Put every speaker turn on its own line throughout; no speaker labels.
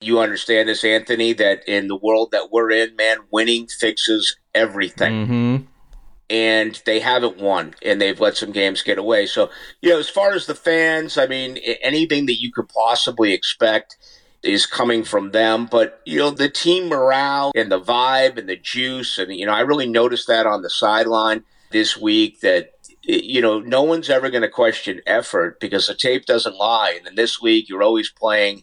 You understand this, Anthony, that in the world that we're in, man, winning fixes everything.
Mm-hmm.
And they haven't won, and they've let some games get away. So, you know, as far as the fans, I mean, anything that you could possibly expect is coming from them. But, you know, the team morale and the vibe and the juice, and, you know, I really noticed that on the sideline this week that you know, no one's ever going to question effort because the tape doesn't lie. And in this week, you're always playing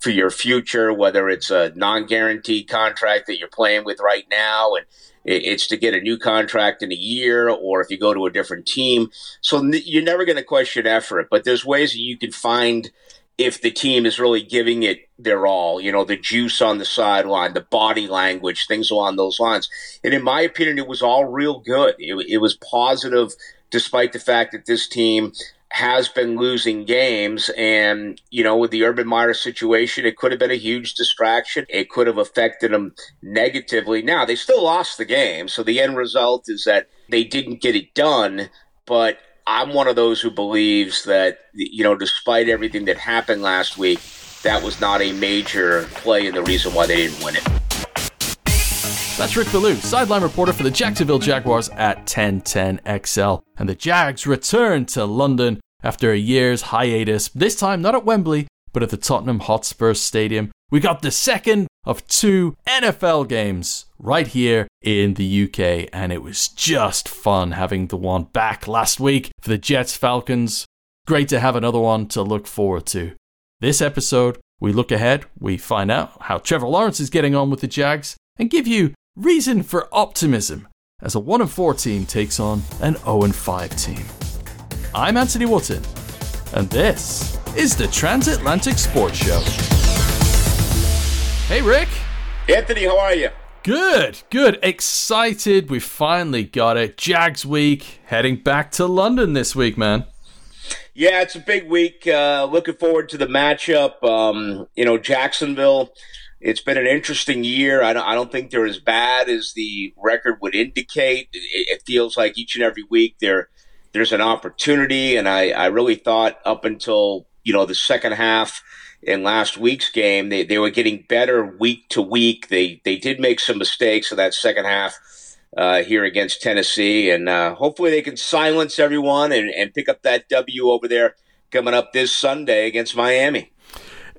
for your future, whether it's a non guaranteed contract that you're playing with right now and it's to get a new contract in a year or if you go to a different team. So you're never going to question effort, but there's ways that you can find if the team is really giving it their all, you know, the juice on the sideline, the body language, things along those lines. And in my opinion, it was all real good. It, it was positive despite the fact that this team has been losing games. And, you know, with the Urban Meyer situation, it could have been a huge distraction. It could have affected them negatively. Now, they still lost the game. So the end result is that they didn't get it done. But I'm one of those who believes that, you know, despite everything that happened last week, that was not a major play and the reason why they didn't win it.
That's Rick Ballou, sideline reporter for the Jacksonville Jaguars at 1010XL. And the Jags return to London after a year's hiatus, this time not at Wembley, but at the Tottenham Hotspur Stadium. We got the second of two NFL games right here in the UK, and it was just fun having the one back last week for the Jets Falcons. Great to have another one to look forward to. This episode, we look ahead, we find out how Trevor Lawrence is getting on with the Jags, and give you reason for optimism as a 1 4 team takes on an 0 5 team. I'm Anthony Wotton, and this is the Transatlantic Sports Show. Hey, Rick.
Anthony, how are you?
Good, good. Excited. We finally got it. Jags week, heading back to London this week, man.
Yeah, it's a big week. Uh, looking forward to the matchup. Um, you know, Jacksonville it's been an interesting year. I don't, I don't think they're as bad as the record would indicate. It, it feels like each and every week there there's an opportunity, and I, I really thought up until you know the second half in last week's game they, they were getting better week to week. They they did make some mistakes in that second half uh, here against Tennessee, and uh, hopefully they can silence everyone and, and pick up that W over there coming up this Sunday against Miami.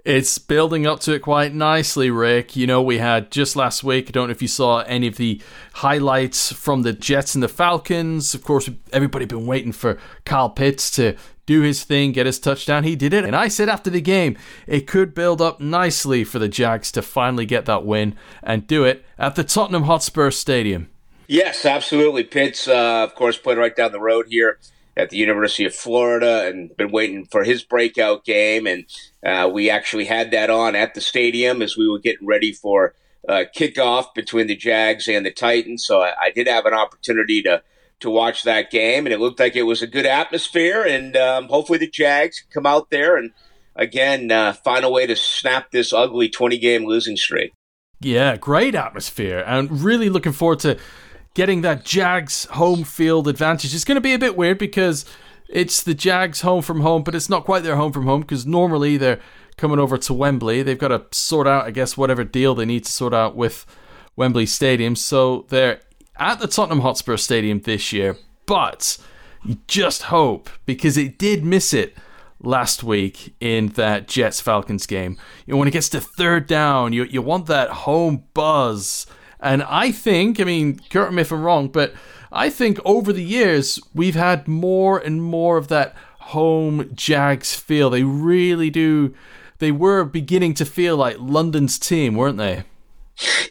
It's building up to it quite nicely, Rick. You know, we had just last week, I don't know if you saw any of the highlights from the Jets and the Falcons. Of course, everybody been waiting for Kyle Pitts to do his thing, get his touchdown. He did it. And I said after the game, it could build up nicely for the Jags to finally get that win and do it at the Tottenham Hotspur Stadium.
Yes, absolutely. Pitts, uh, of course, played right down the road here at the University of Florida and been waiting for his breakout game. And uh, we actually had that on at the stadium as we were getting ready for uh, kickoff between the Jags and the Titans. So I, I, did have an opportunity to to watch that game, and it looked like it was a good atmosphere. And um, hopefully the Jags come out there and again uh, find a way to snap this ugly twenty game losing streak.
Yeah, great atmosphere, and really looking forward to getting that Jags home field advantage. It's going to be a bit weird because it's the Jags home from home, but it's not quite their home from home because normally they're coming over to Wembley. They've got to sort out, I guess, whatever deal they need to sort out with Wembley Stadium. So they're at the Tottenham Hotspur Stadium this year, but you just hope because it did miss it last week in that Jets Falcons game. You know, when it gets to third down, you you want that home buzz and I think, I mean, correct me if I'm wrong, but I think over the years we've had more and more of that home Jags feel. They really do. They were beginning to feel like London's team, weren't they?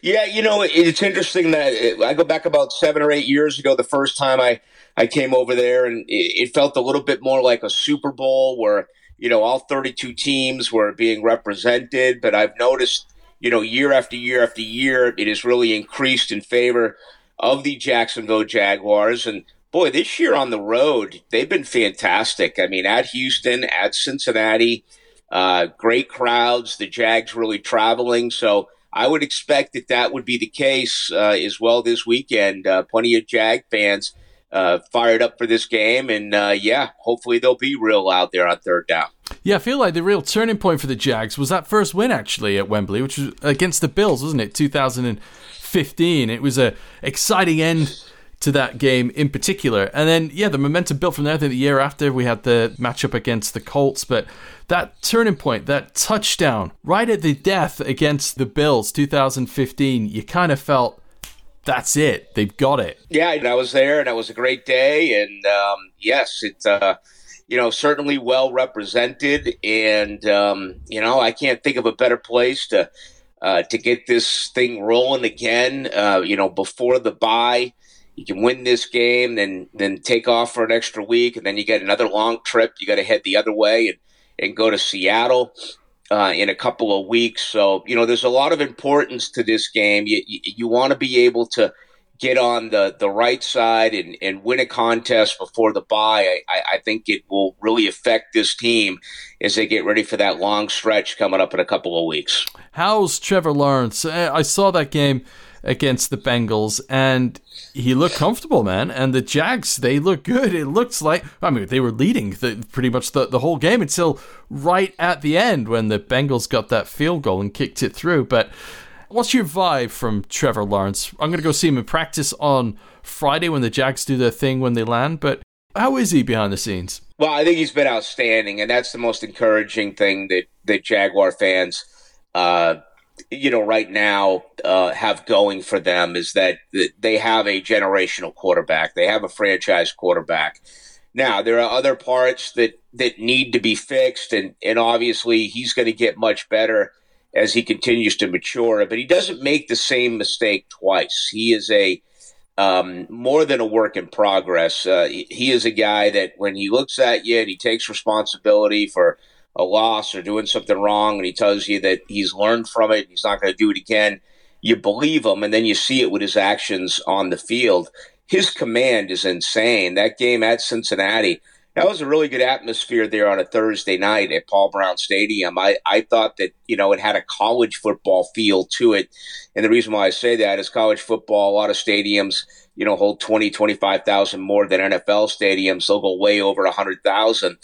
Yeah, you know, it's interesting that I go back about seven or eight years ago, the first time I, I came over there, and it felt a little bit more like a Super Bowl where, you know, all 32 teams were being represented. But I've noticed you know, year after year after year, it has really increased in favor of the Jacksonville Jaguars. And boy, this year on the road, they've been fantastic. I mean, at Houston, at Cincinnati, uh, great crowds. The Jags really traveling. So I would expect that that would be the case uh, as well this weekend. Uh, plenty of Jag fans uh, fired up for this game, and uh, yeah, hopefully they'll be real out there on third down.
Yeah, I feel like the real turning point for the Jags was that first win actually at Wembley, which was against the Bills, wasn't it? 2015. It was a exciting end to that game in particular. And then, yeah, the momentum built from there. the year after, we had the matchup against the Colts. But that turning point, that touchdown right at the death against the Bills, 2015, you kind of felt that's it. They've got it.
Yeah, I was there, and it was a great day. And um, yes, it's uh, you know certainly well represented, and um, you know I can't think of a better place to uh, to get this thing rolling again. Uh, you know, before the bye, you can win this game, then then take off for an extra week, and then you get another long trip. You got to head the other way and and go to Seattle uh, in a couple of weeks. So you know, there's a lot of importance to this game. You you, you want to be able to get on the, the right side and, and win a contest before the bye. I, I think it will really affect this team as they get ready for that long stretch coming up in a couple of weeks.
How's Trevor Lawrence? I saw that game against the Bengals, and he looked comfortable, man. And the Jags, they look good. It looks like, I mean, they were leading the, pretty much the, the whole game until right at the end when the Bengals got that field goal and kicked it through. But what's your vibe from Trevor Lawrence? I'm going to go see him in practice on Friday when the Jags do their thing when they land, but how is he behind the scenes?
Well, I think he's been outstanding, and that's the most encouraging thing that, that Jaguar fans uh, you know, right now uh, have going for them is that they have a generational quarterback. They have a franchise quarterback. Now there are other parts that that need to be fixed, and and obviously he's going to get much better as he continues to mature. But he doesn't make the same mistake twice. He is a um, more than a work in progress. Uh, he is a guy that when he looks at you and he takes responsibility for a loss or doing something wrong and he tells you that he's learned from it, and he's not going to do it again, you believe him and then you see it with his actions on the field. His command is insane. That game at Cincinnati, that was a really good atmosphere there on a Thursday night at Paul Brown Stadium. I, I thought that, you know, it had a college football feel to it. And the reason why I say that is college football, a lot of stadiums, you know, hold 20, 25,000 more than NFL stadiums. They'll go way over 100,000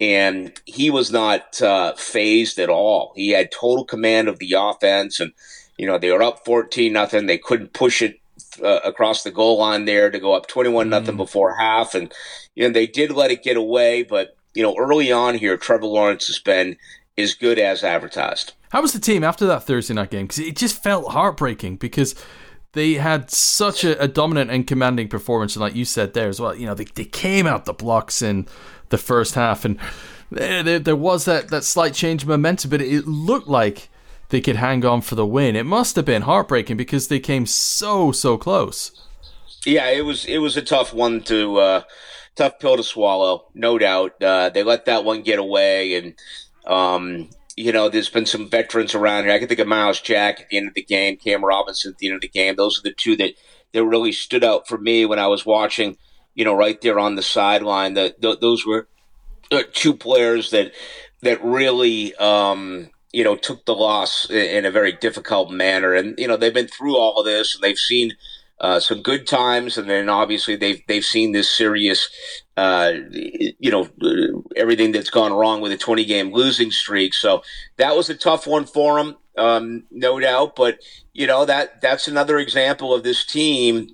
and he was not uh, fazed at all. He had total command of the offense, and you know they were up fourteen nothing. They couldn't push it uh, across the goal line there to go up twenty one nothing mm. before half, and you know they did let it get away. But you know early on here, Trevor Lawrence has been as good as advertised.
How was the team after that Thursday night game? Because it just felt heartbreaking because they had such a, a, dominant and commanding performance, and like you said there as well, you know, they, they came out the blocks in the first half, and there, there was that, that slight change of momentum, but it looked like they could hang on for the win. It must have been heartbreaking because they came so so close.
Yeah, it was it was a tough one to uh, tough pill to swallow, no doubt. Uh, they let that one get away, and um, you know, there's been some veterans around here. I can think of Myles Jack at the end of the game, Cam Robinson at the end of the game. Those are the two that that really stood out for me when I was watching you know, right there on the sideline. That those were two players that that really, um, you know, took the loss in, in, a very difficult manner. And you know, they've been through all of this, and they've seen uh, some good times, and then obviously they've they've seen this serious, uh, you know, everything that's gone wrong with a 20 game losing streak. So that was a tough one for them, um, no doubt. But you know that that's another example of this team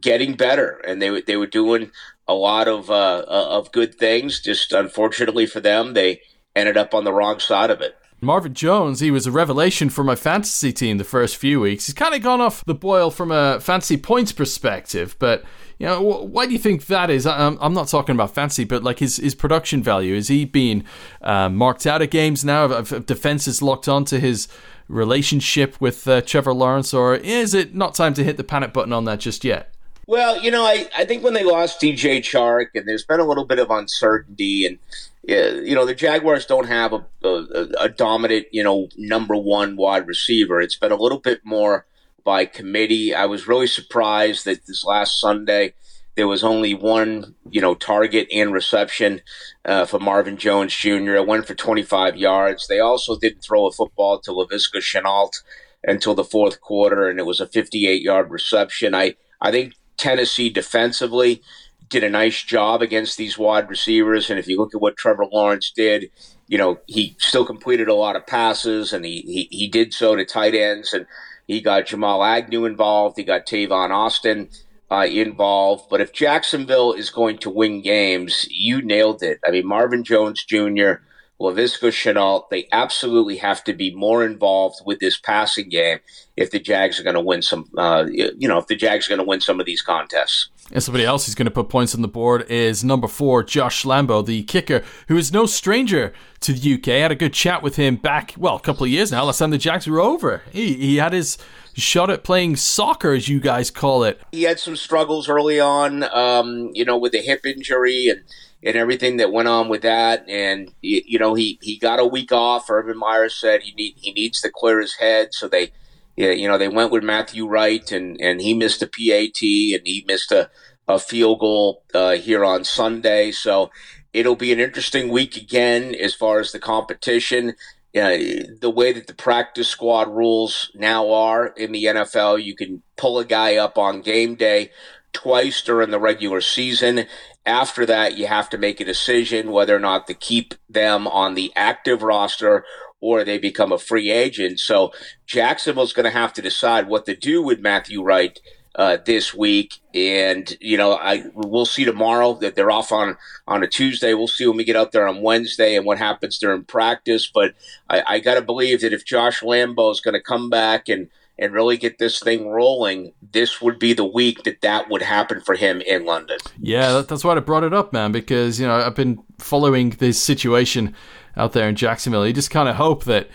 getting better, and they they were doing a lot of uh, of good things. Just unfortunately for them, they ended up on the wrong side of it.
Marvin Jones, he was a revelation for my fantasy team the first few weeks. He's kind of gone off the boil from a fantasy points perspective, but you know, why do you think that is? I'm, I'm not talking about fancy, but like his, his production value. Is he being uh, marked out of games now? Have defenses locked onto his relationship with uh, Trevor Lawrence, or is it not time to hit the panic button on that just yet?
Well, you know, I, I think when they lost DJ Chark and there's been a little bit of uncertainty and you know the Jaguars don't have a, a, a, dominant you know number one wide receiver. It's been a little bit more by committee. I was really surprised that this last Sunday there was only one you know target and reception uh, for Marvin Jones Jr. It went for 25 yards. They also didn't throw a football to Laviska Shenault until the fourth quarter, and it was a 58 yard reception. I I think Tennessee defensively did a nice job against these wide receivers. And if you look at what Trevor Lawrence did, you know, he still completed a lot of passes and he, he, he did so to tight ends. And he got Jamal Agnew involved. He got Tavon Austin uh, involved. But if Jacksonville is going to win games, you nailed it. I mean, Marvin Jones Jr., Laviska Shenault, they absolutely have to be more involved with this passing game if the Jags are going to win some, uh, you know, if the Jags are going to win some of these contests.
And somebody else who's going to put points on the board is number four, Josh Lambo, the kicker, who is no stranger to the UK. I had a good chat with him back, well, a couple of years now, last time the Jags were over. He, he had his shot at playing soccer, as you guys call it.
He had some struggles early on, um, you know, with the hip injury and, and everything that went on with that. And, you know, he, he got a week off. Urban Meyer said he, need, he needs to clear his head. So they, you know, they went with Matthew Wright, and, and he missed a PAT, and he missed a, a field goal uh, here on Sunday. So it'll be an interesting week again as far as the competition. Uh, the way that the practice squad rules now are in the NFL, you can pull a guy up on game day twice during the regular season. After that, you have to make a decision whether or not to keep them on the active roster or they become a free agent. So Jacksonville's going to have to decide what to do with Matthew Wright uh, this week, and you know, I we'll see tomorrow that they're off on on a Tuesday. We'll see when we get out there on Wednesday and what happens during practice. But I, I got to believe that if Josh Lambo is going to come back and and really get this thing rolling, this would be the week that that would happen for him in London.
Yeah, that's why I brought it up, man, because you know I've been following this situation out there in Jacksonville. You just kind of hope that,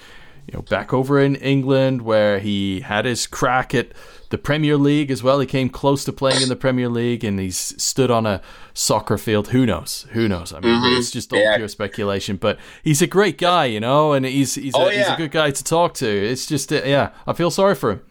you know, back over in England where he had his crack at the Premier League as well. He came close to playing in the Premier League and he's stood on a soccer field. Who knows? Who knows? I mean, mm-hmm. it's just all yeah. pure speculation, but he's a great guy, you know, and he's he's, oh, a, yeah. he's a good guy to talk to. It's just, uh, yeah, I feel sorry for him.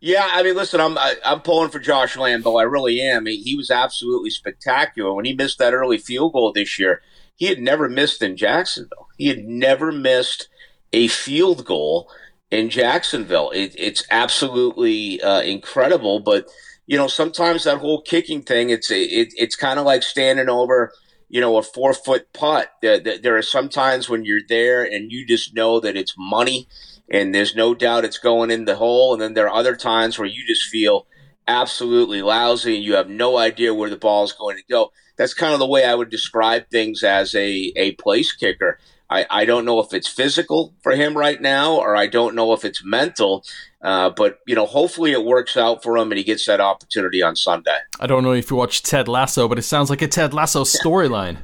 Yeah, I mean, listen, I'm I, am i am pulling for Josh Lambo. I really am. He, he was absolutely spectacular when he missed that early field goal this year he had never missed in Jacksonville. He had never missed a field goal in Jacksonville. It, it's absolutely uh, incredible. But you know, sometimes that whole kicking thing, it's it, it's kind of like standing over, you know, a four foot putt. There, there are some times when you're there and you just know that it's money, and there's no doubt it's going in the hole. And then there are other times where you just feel absolutely lousy and you have no idea where the ball is going to go that's kind of the way I would describe things as a, a place kicker. I, I don't know if it's physical for him right now, or I don't know if it's mental. Uh, but you know, hopefully it works out for him and he gets that opportunity on Sunday.
I don't know if you watch Ted Lasso, but it sounds like a Ted Lasso storyline.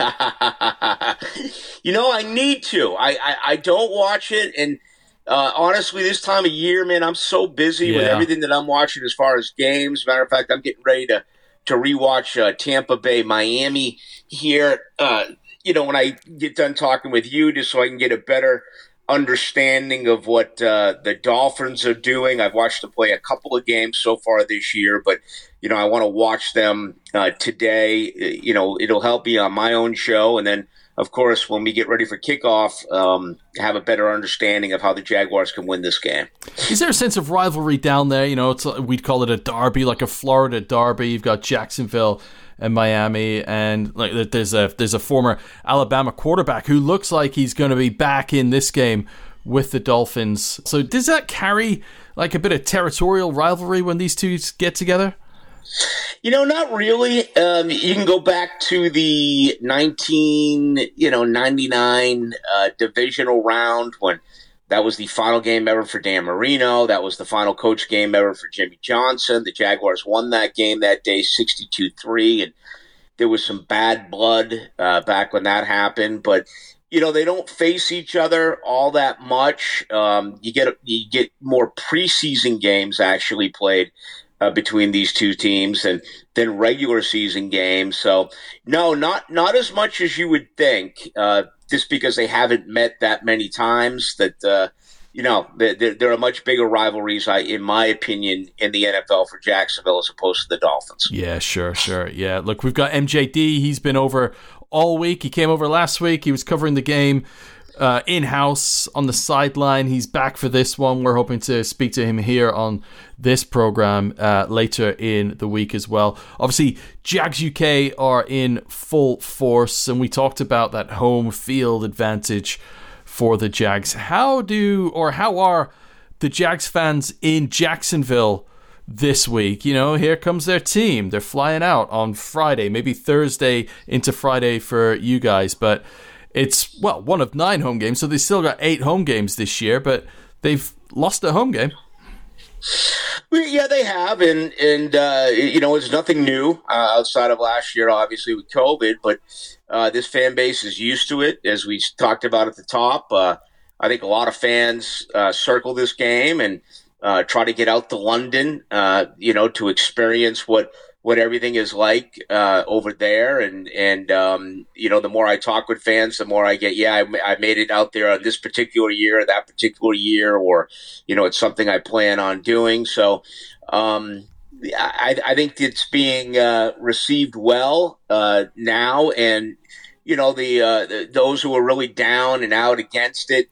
you know, I need to. I, I, I don't watch it, and uh, honestly, this time of year, man, I'm so busy yeah. with everything that I'm watching as far as games. Matter of fact, I'm getting ready to to rewatch uh, Tampa Bay Miami here. Uh, you know, when I get done talking with you, just so I can get a better understanding of what uh, the Dolphins are doing. I've watched them play a couple of games so far this year, but you know, I want to watch them uh, today. You know, it'll help me on my own show, and then of course, when we get ready for kickoff, um, have a better understanding of how the Jaguars can win this game.
Is there a sense of rivalry down there? You know, it's we'd call it a derby, like a Florida derby. You've got Jacksonville and Miami, and like there's a there's a former Alabama quarterback who looks like he's going to be back in this game with the Dolphins. So does that carry like a bit of territorial rivalry when these two get together?
You know, not really. Um, you can go back to the nineteen, you know, ninety nine uh, divisional round when that was the final game ever for Dan Marino. That was the final coach game ever for Jimmy Johnson. The Jaguars won that game that day, 62-3, and there was some bad blood uh, back when that happened. But you know, they don't face each other all that much. Um, you get you get more preseason games actually played uh, between these two teams and then regular season games. So no, not not as much as you would think. Uh, just because they haven't met that many times, that uh, you know there, there, are much bigger rivalries, I, in my opinion, in the NFL for Jacksonville as opposed to the Dolphins.
Yeah, sure, sure. Yeah, look, we've got MJD. He's been over all week. He came over last week. He was covering the game uh, in house on the sideline. He's back for this one. We're hoping to speak to him here on this program uh, later in the week as well. Obviously, Jags UK are in full force, and we talked about that home field advantage for the Jags. How do or how are the Jags fans in Jacksonville? this week. You know, here comes their team. They're flying out on Friday, maybe Thursday into Friday for you guys, but it's well one of nine home games, so they still got eight home games this year, but they've lost a home game.
Yeah, they have, and and uh, you know it's nothing new uh, outside of last year, obviously with COVID. But uh, this fan base is used to it, as we talked about at the top. Uh, I think a lot of fans uh, circle this game and uh, try to get out to London, you know, to experience what what everything is like uh, over there. And and um, you know, the more I talk with fans, the more I get, yeah, I, I, made it out there on this particular year, that particular year, or you know, it's something I plan on doing. So. Um, I, I, think it's being uh, received well uh, now, and you know the, uh, the, those who are really down and out against it.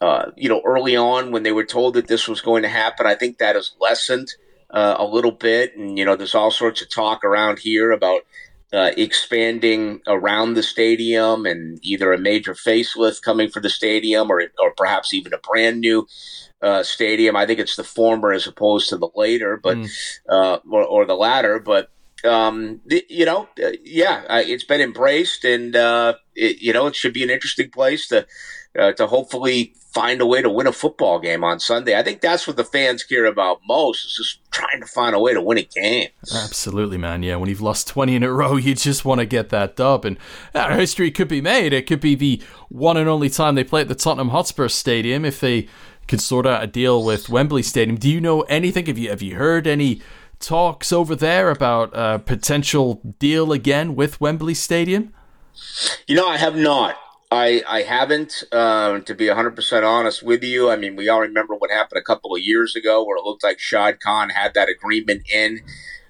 Uh, you know, early on when they were told that this was going to happen, I think that has lessened uh, a little bit. And, you know, there's all sorts of talk around here about uh, expanding around the stadium and either a major facelift coming for the stadium or, or perhaps even a brand new uh, stadium. I think it's the former as opposed to the later, but mm. uh, or, or, the latter. But um, you know, uh, yeah, it's been embraced, and uh, it, you know, it should be an interesting place to uh, to hopefully find a way to win a football game on Sunday. I think that's what the fans care about most is just trying to find a way to win a game.
Absolutely, man. Yeah, when you've lost 20 in a row, you just want to get that dub. And uh, history could be made. It could be the one and only time they play at the Tottenham Hotspur Stadium if they could sort out a deal with Wembley Stadium. Do you know anything? Have you, have you heard any talks over there about a potential deal again with Wembley Stadium?
You know, I have not. I, I haven't, uh, to be 100% honest with you. I mean, we all remember what happened a couple of years ago where it looked like Shad Khan had that agreement in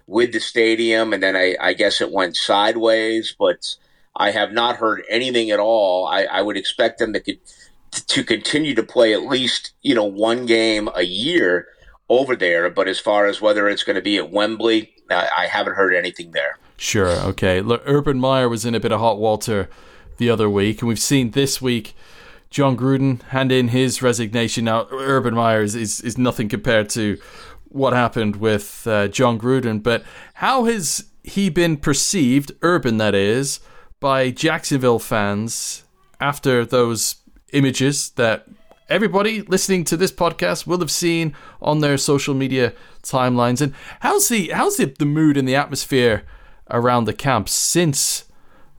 with the stadium, and then I, I guess it went sideways, but I have not heard anything at all. I, I would expect them to, to continue to play at least, you know, one game a year over there, but as far as whether it's going to be at Wembley, I, I haven't heard anything there.
Sure. Okay. Look, Urban Meyer was in a bit of hot water the other week, and we've seen this week Jon Gruden hand in his resignation. Now, Urban Meyer is, is, is nothing compared to what happened with uh, Jon Gruden, but how has he been perceived, Urban that is, by Jacksonville fans after those images that everybody listening to this podcast will have seen on their social media timelines? And how's the how's the, the mood and the atmosphere around the camp since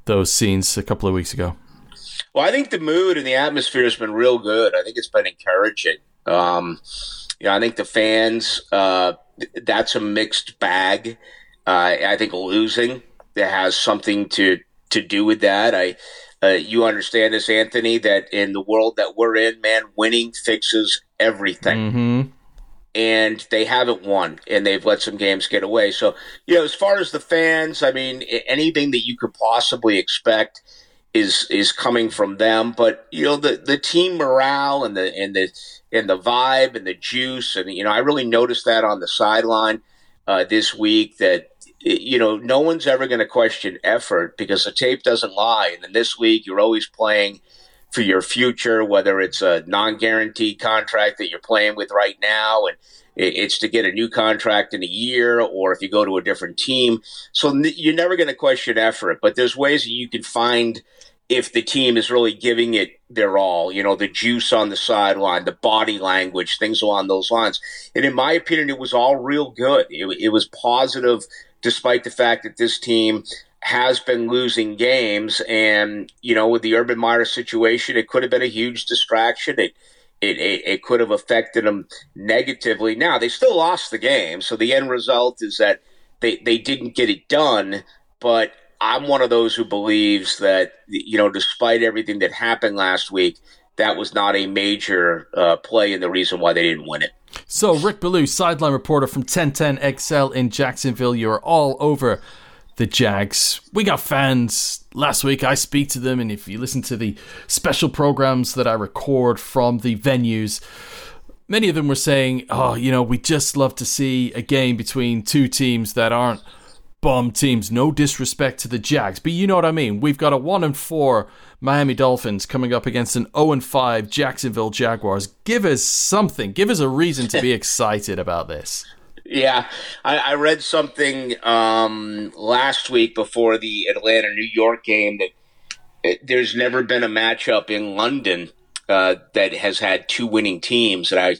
those scenes a couple of weeks ago?
Well, I think the mood and the atmosphere has been real good. I think it's been encouraging. Um, you know, I think the fans, uh, that's a mixed bag. Uh, I think losing that has something to, to do with that. I, uh, you understand this, Anthony, that in the world that we're in, man, winning fixes everything.
Mm-hmm
and they haven't won and they've let some games get away. So, you know, as far as the fans, I mean, anything that you could possibly expect is is coming from them. But you know, the the team morale and the and the and the vibe and the juice, and you know, I really noticed that on the sideline uh, this week that you know no one's ever going to question effort because the tape doesn't lie. And then this week, you're always playing for your future, whether it's a non guaranteed contract that you're playing with right now and it's to get a new contract in a year or if you go to a different team. So you're never going to question effort, but there's ways that you can find if the team is really giving it their all, you know, the juice on the sideline, the body language, things along those lines. And in my opinion, it was all real good. It, it was positive despite the fact that this team has been losing games. And, you know, with the Urban Meyer situation, it could have been a huge distraction. It, it, it, it, could have affected them negatively. Now, they still lost the game. So the end result is that they, they didn't get it done. But I'm one of those who believes that, you know, despite everything that happened last week, that was not a major uh, play and the reason why they didn't win it.
So, Rick Ballou, sideline reporter from 1010XL in Jacksonville, you're all over the Jags. We got fans. Last week I speak to them, and if you listen to the special programs that I record from the venues, many of them were saying, "Oh, you know, we just love to see a game between two teams that aren't bomb teams. No disrespect to the Jags, but you know what I mean. We've got a one and four Miami Dolphins coming up against an 0 and 5 Jacksonville Jaguars. Give us something. Give us a reason to be excited about this.
Yeah, I, I read something um, last week before the Atlanta New York game that it, there's never been a matchup in London uh, that has had two winning teams, and I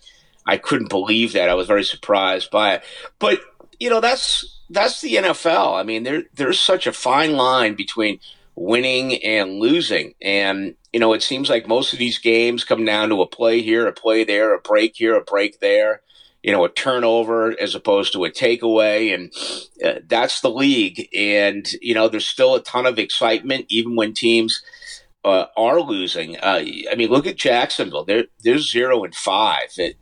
I couldn't believe that. I was very surprised by it. But you know, that's that's the NFL. I mean, there there's such a fine line between winning and losing, and you know, it seems like most of these games come down to a play here, a play there, a break here, a break there. You know, a turnover as opposed to a takeaway, and uh, that's the league. And you know, there's still a ton of excitement, even when teams uh, are losing. Uh, I mean, look at Jacksonville; they're they're zero and five. It,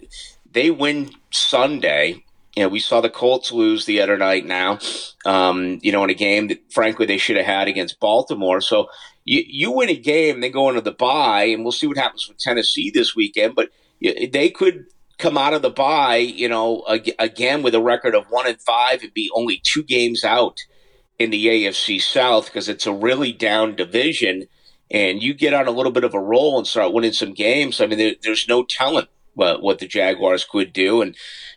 they win Sunday you know, we saw the Colts lose the other night now, um, you know, in a game that frankly they should have had against Baltimore. So you, you win a game, they go into the bye, and we'll see what happens with Tennessee this weekend. But they could come out of the bye, you know, again with a record of one and five and be only two games out in the AFC South because it's a really down division. And you get on a little bit of a roll and start winning some games. I mean, there, there's no telling what, what the Jaguars could do. And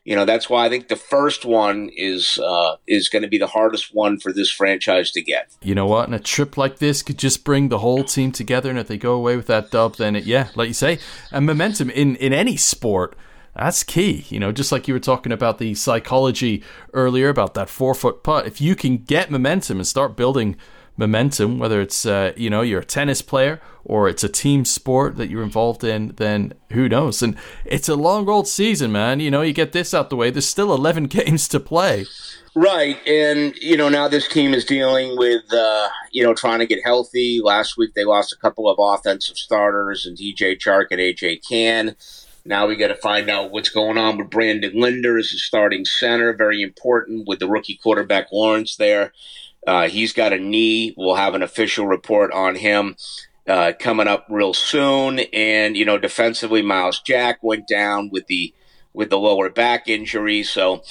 you know that's why I think the first one is uh, is going to be the hardest one for this franchise to get.
You know what? And a trip like this could just bring the whole team together, and if they go away with that dub, then it, yeah, like you say, and momentum in in any sport. That's key, you know. Just like you were talking about the psychology earlier about that four foot putt. If you can get momentum and start building momentum, whether it's uh, you know you're a tennis player or it's a team sport that you're involved in, then who knows? And it's a long old season, man. You know, you get this out the way. There's still 11 games to play.
Right, and you know now this team is dealing with uh, you know trying to get healthy. Last week they lost a couple of offensive starters and DJ Chark and AJ Cann. Now we got to find out what's going on with Brandon Linder as the starting center. Very important with the rookie quarterback Lawrence there. Uh, he's got a knee. We'll have an official report on him uh, coming up real soon. And you know, defensively, Myles Jack went down with the with the lower back injury. So,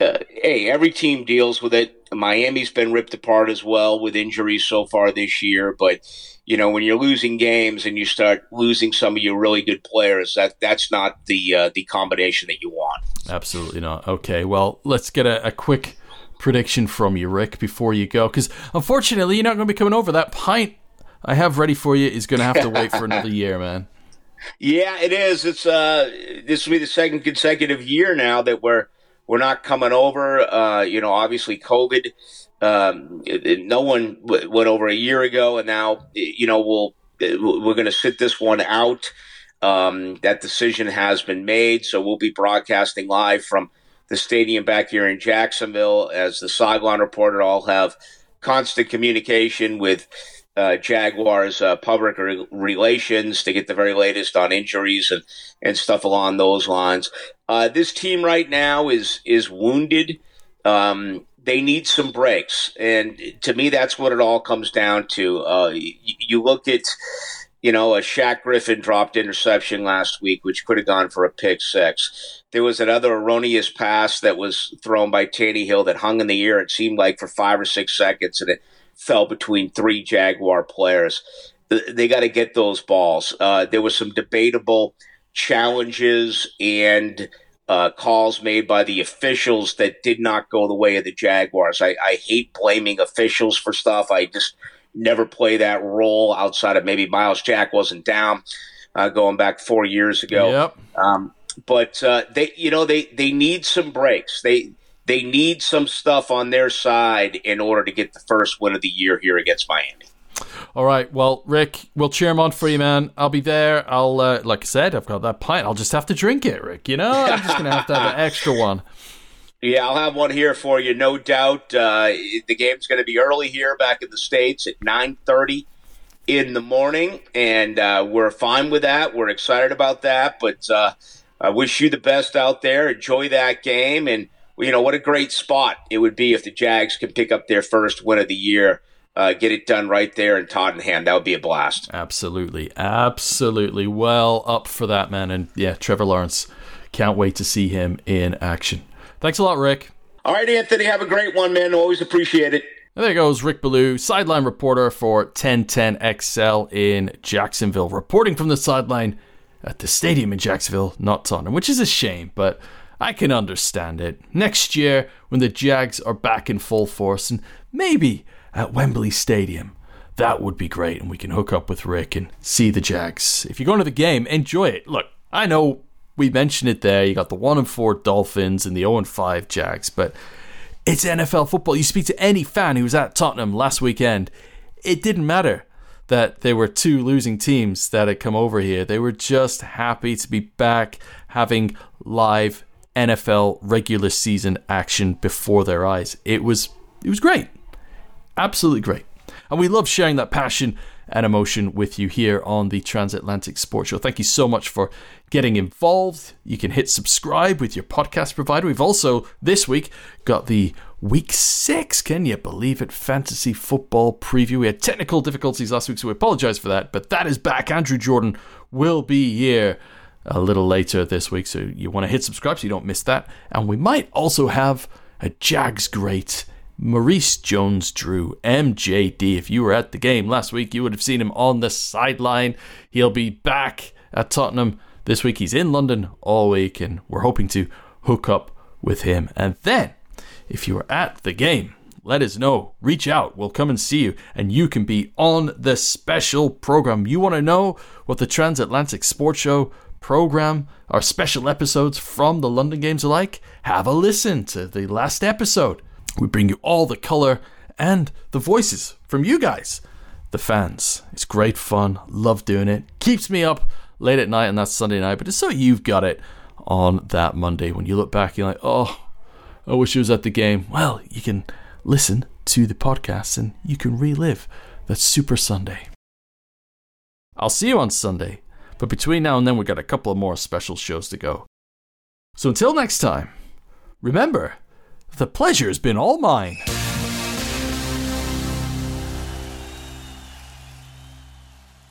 uh, hey, every team deals with it. Miami's been ripped apart as well with injuries so far this year. But you know, when you're losing games and you start losing some of your really good players, that that's not the uh, the combination that you want.
Absolutely not. Okay, well, let's get a, a quick prediction from you, Rick, before you go? Because unfortunately, you're not going to be coming over. That pint I have ready for you is going to have to wait for another year, man.
Yeah, it is. It's uh, this will be the second consecutive year now that we're we're not coming over. Uh, you know, obviously COVID. Um, no one w- went over a year ago, and now you know we'll we're going to sit this one out. Um, that decision has been made, so we'll be broadcasting live from the stadium back here in Jacksonville. As the sideline reporter, I'll have constant communication with uh, Jaguars uh, public re- relations to get the very latest on injuries and, and stuff along those lines. Uh, this team right now is is wounded. Um, they need some breaks, and to me, that's what it all comes down to. Uh, you, you look at you know, a Shaq Griffin dropped interception last week, which could have gone for a pick six. There was another erroneous pass that was thrown by Tannehill that hung in the air. It seemed like for five or six seconds, and it fell between three Jaguar players. They got to get those balls. Uh, there was some debatable challenges and uh, calls made by the officials that did not go the way of the Jaguars. I, I hate blaming officials for stuff. I just never play that role outside of maybe Myles Jack wasn't down uh, going back four years ago.
Yep.
Um, but uh, they, you know, they they need some breaks. They they need some stuff on their side in order to get the first win of the year here against Miami.
All right. Well, Rick, we'll cheer him on for you, man. I'll be there. I'll, uh, like I said, I've got that pint. I'll just have to drink it, Rick. You know, I'm just gonna have to have an extra one.
Yeah, I'll have one here for you, no doubt. Uh, the game's going to be early here back in the states at nine thirty in the morning, and uh, we're fine with that. We're excited about that, but uh, I wish you the best out there. Enjoy that game, and you know, what a great spot it would be if the Jags could pick up their first win of the year. Uh, get it done right there in Tottenham. That would be a blast.
Absolutely. Absolutely. Well up for that, man. And yeah, Trevor Lawrence. Can't wait to see him in action. Thanks a lot, Rick.
All right, Anthony. Have a great one, man. Always appreciate it.
And there goes Rick Ballou, sideline reporter for 1010XL in Jacksonville, reporting from the sideline at the stadium in Jacksonville, not Tottenham, which is a shame, but I can understand it. Next year, when the Jags are back in full force, and maybe at Wembley Stadium, that would be great, and we can hook up with Rick and see the Jags. If you're going to the game, enjoy it. Look, I know we mentioned it there. You got the one and four Dolphins and the 0 and five Jags, but it's NFL football. You speak to any fan who was at Tottenham last weekend, it didn't matter that there were two losing teams that had come over here. They were just happy to be back having live NFL regular season action before their eyes. It was it was great. Absolutely great. And we love sharing that passion and emotion with you here on the Transatlantic Sports Show. Thank you so much for getting involved. You can hit subscribe with your podcast provider. We've also this week got the week six, can you believe it? Fantasy football preview. We had technical difficulties last week, so we apologize for that, but that is back. Andrew Jordan will be here a little later this week, so you want to hit subscribe so you don't miss that. And we might also have a Jags great Maurice Jones Drew, MJD. If you were at the game last week, you would have seen him on the sideline. He'll be back at Tottenham this week. He's in London all week, and we're hoping to hook up with him. And then, if you were at the game, let us know. Reach out. We'll come and see you, and you can be on the special program. You want to know what the Transatlantic Sports Show program, our special episodes from the London Games alike. Have a listen to the last episode. We bring you all the color and the voices from you guys, the fans. It's great fun. Love doing it. Keeps me up late at night on that Sunday night, but it's so you've got it on that Monday. When you look back, you're like, oh, I wish I was at the game. Well, you can listen to the podcast and you can relive that Super Sunday. I'll see you on Sunday, but between now and then, we've got a couple of more special shows to go. So until next time, remember, the pleasure's been all mine.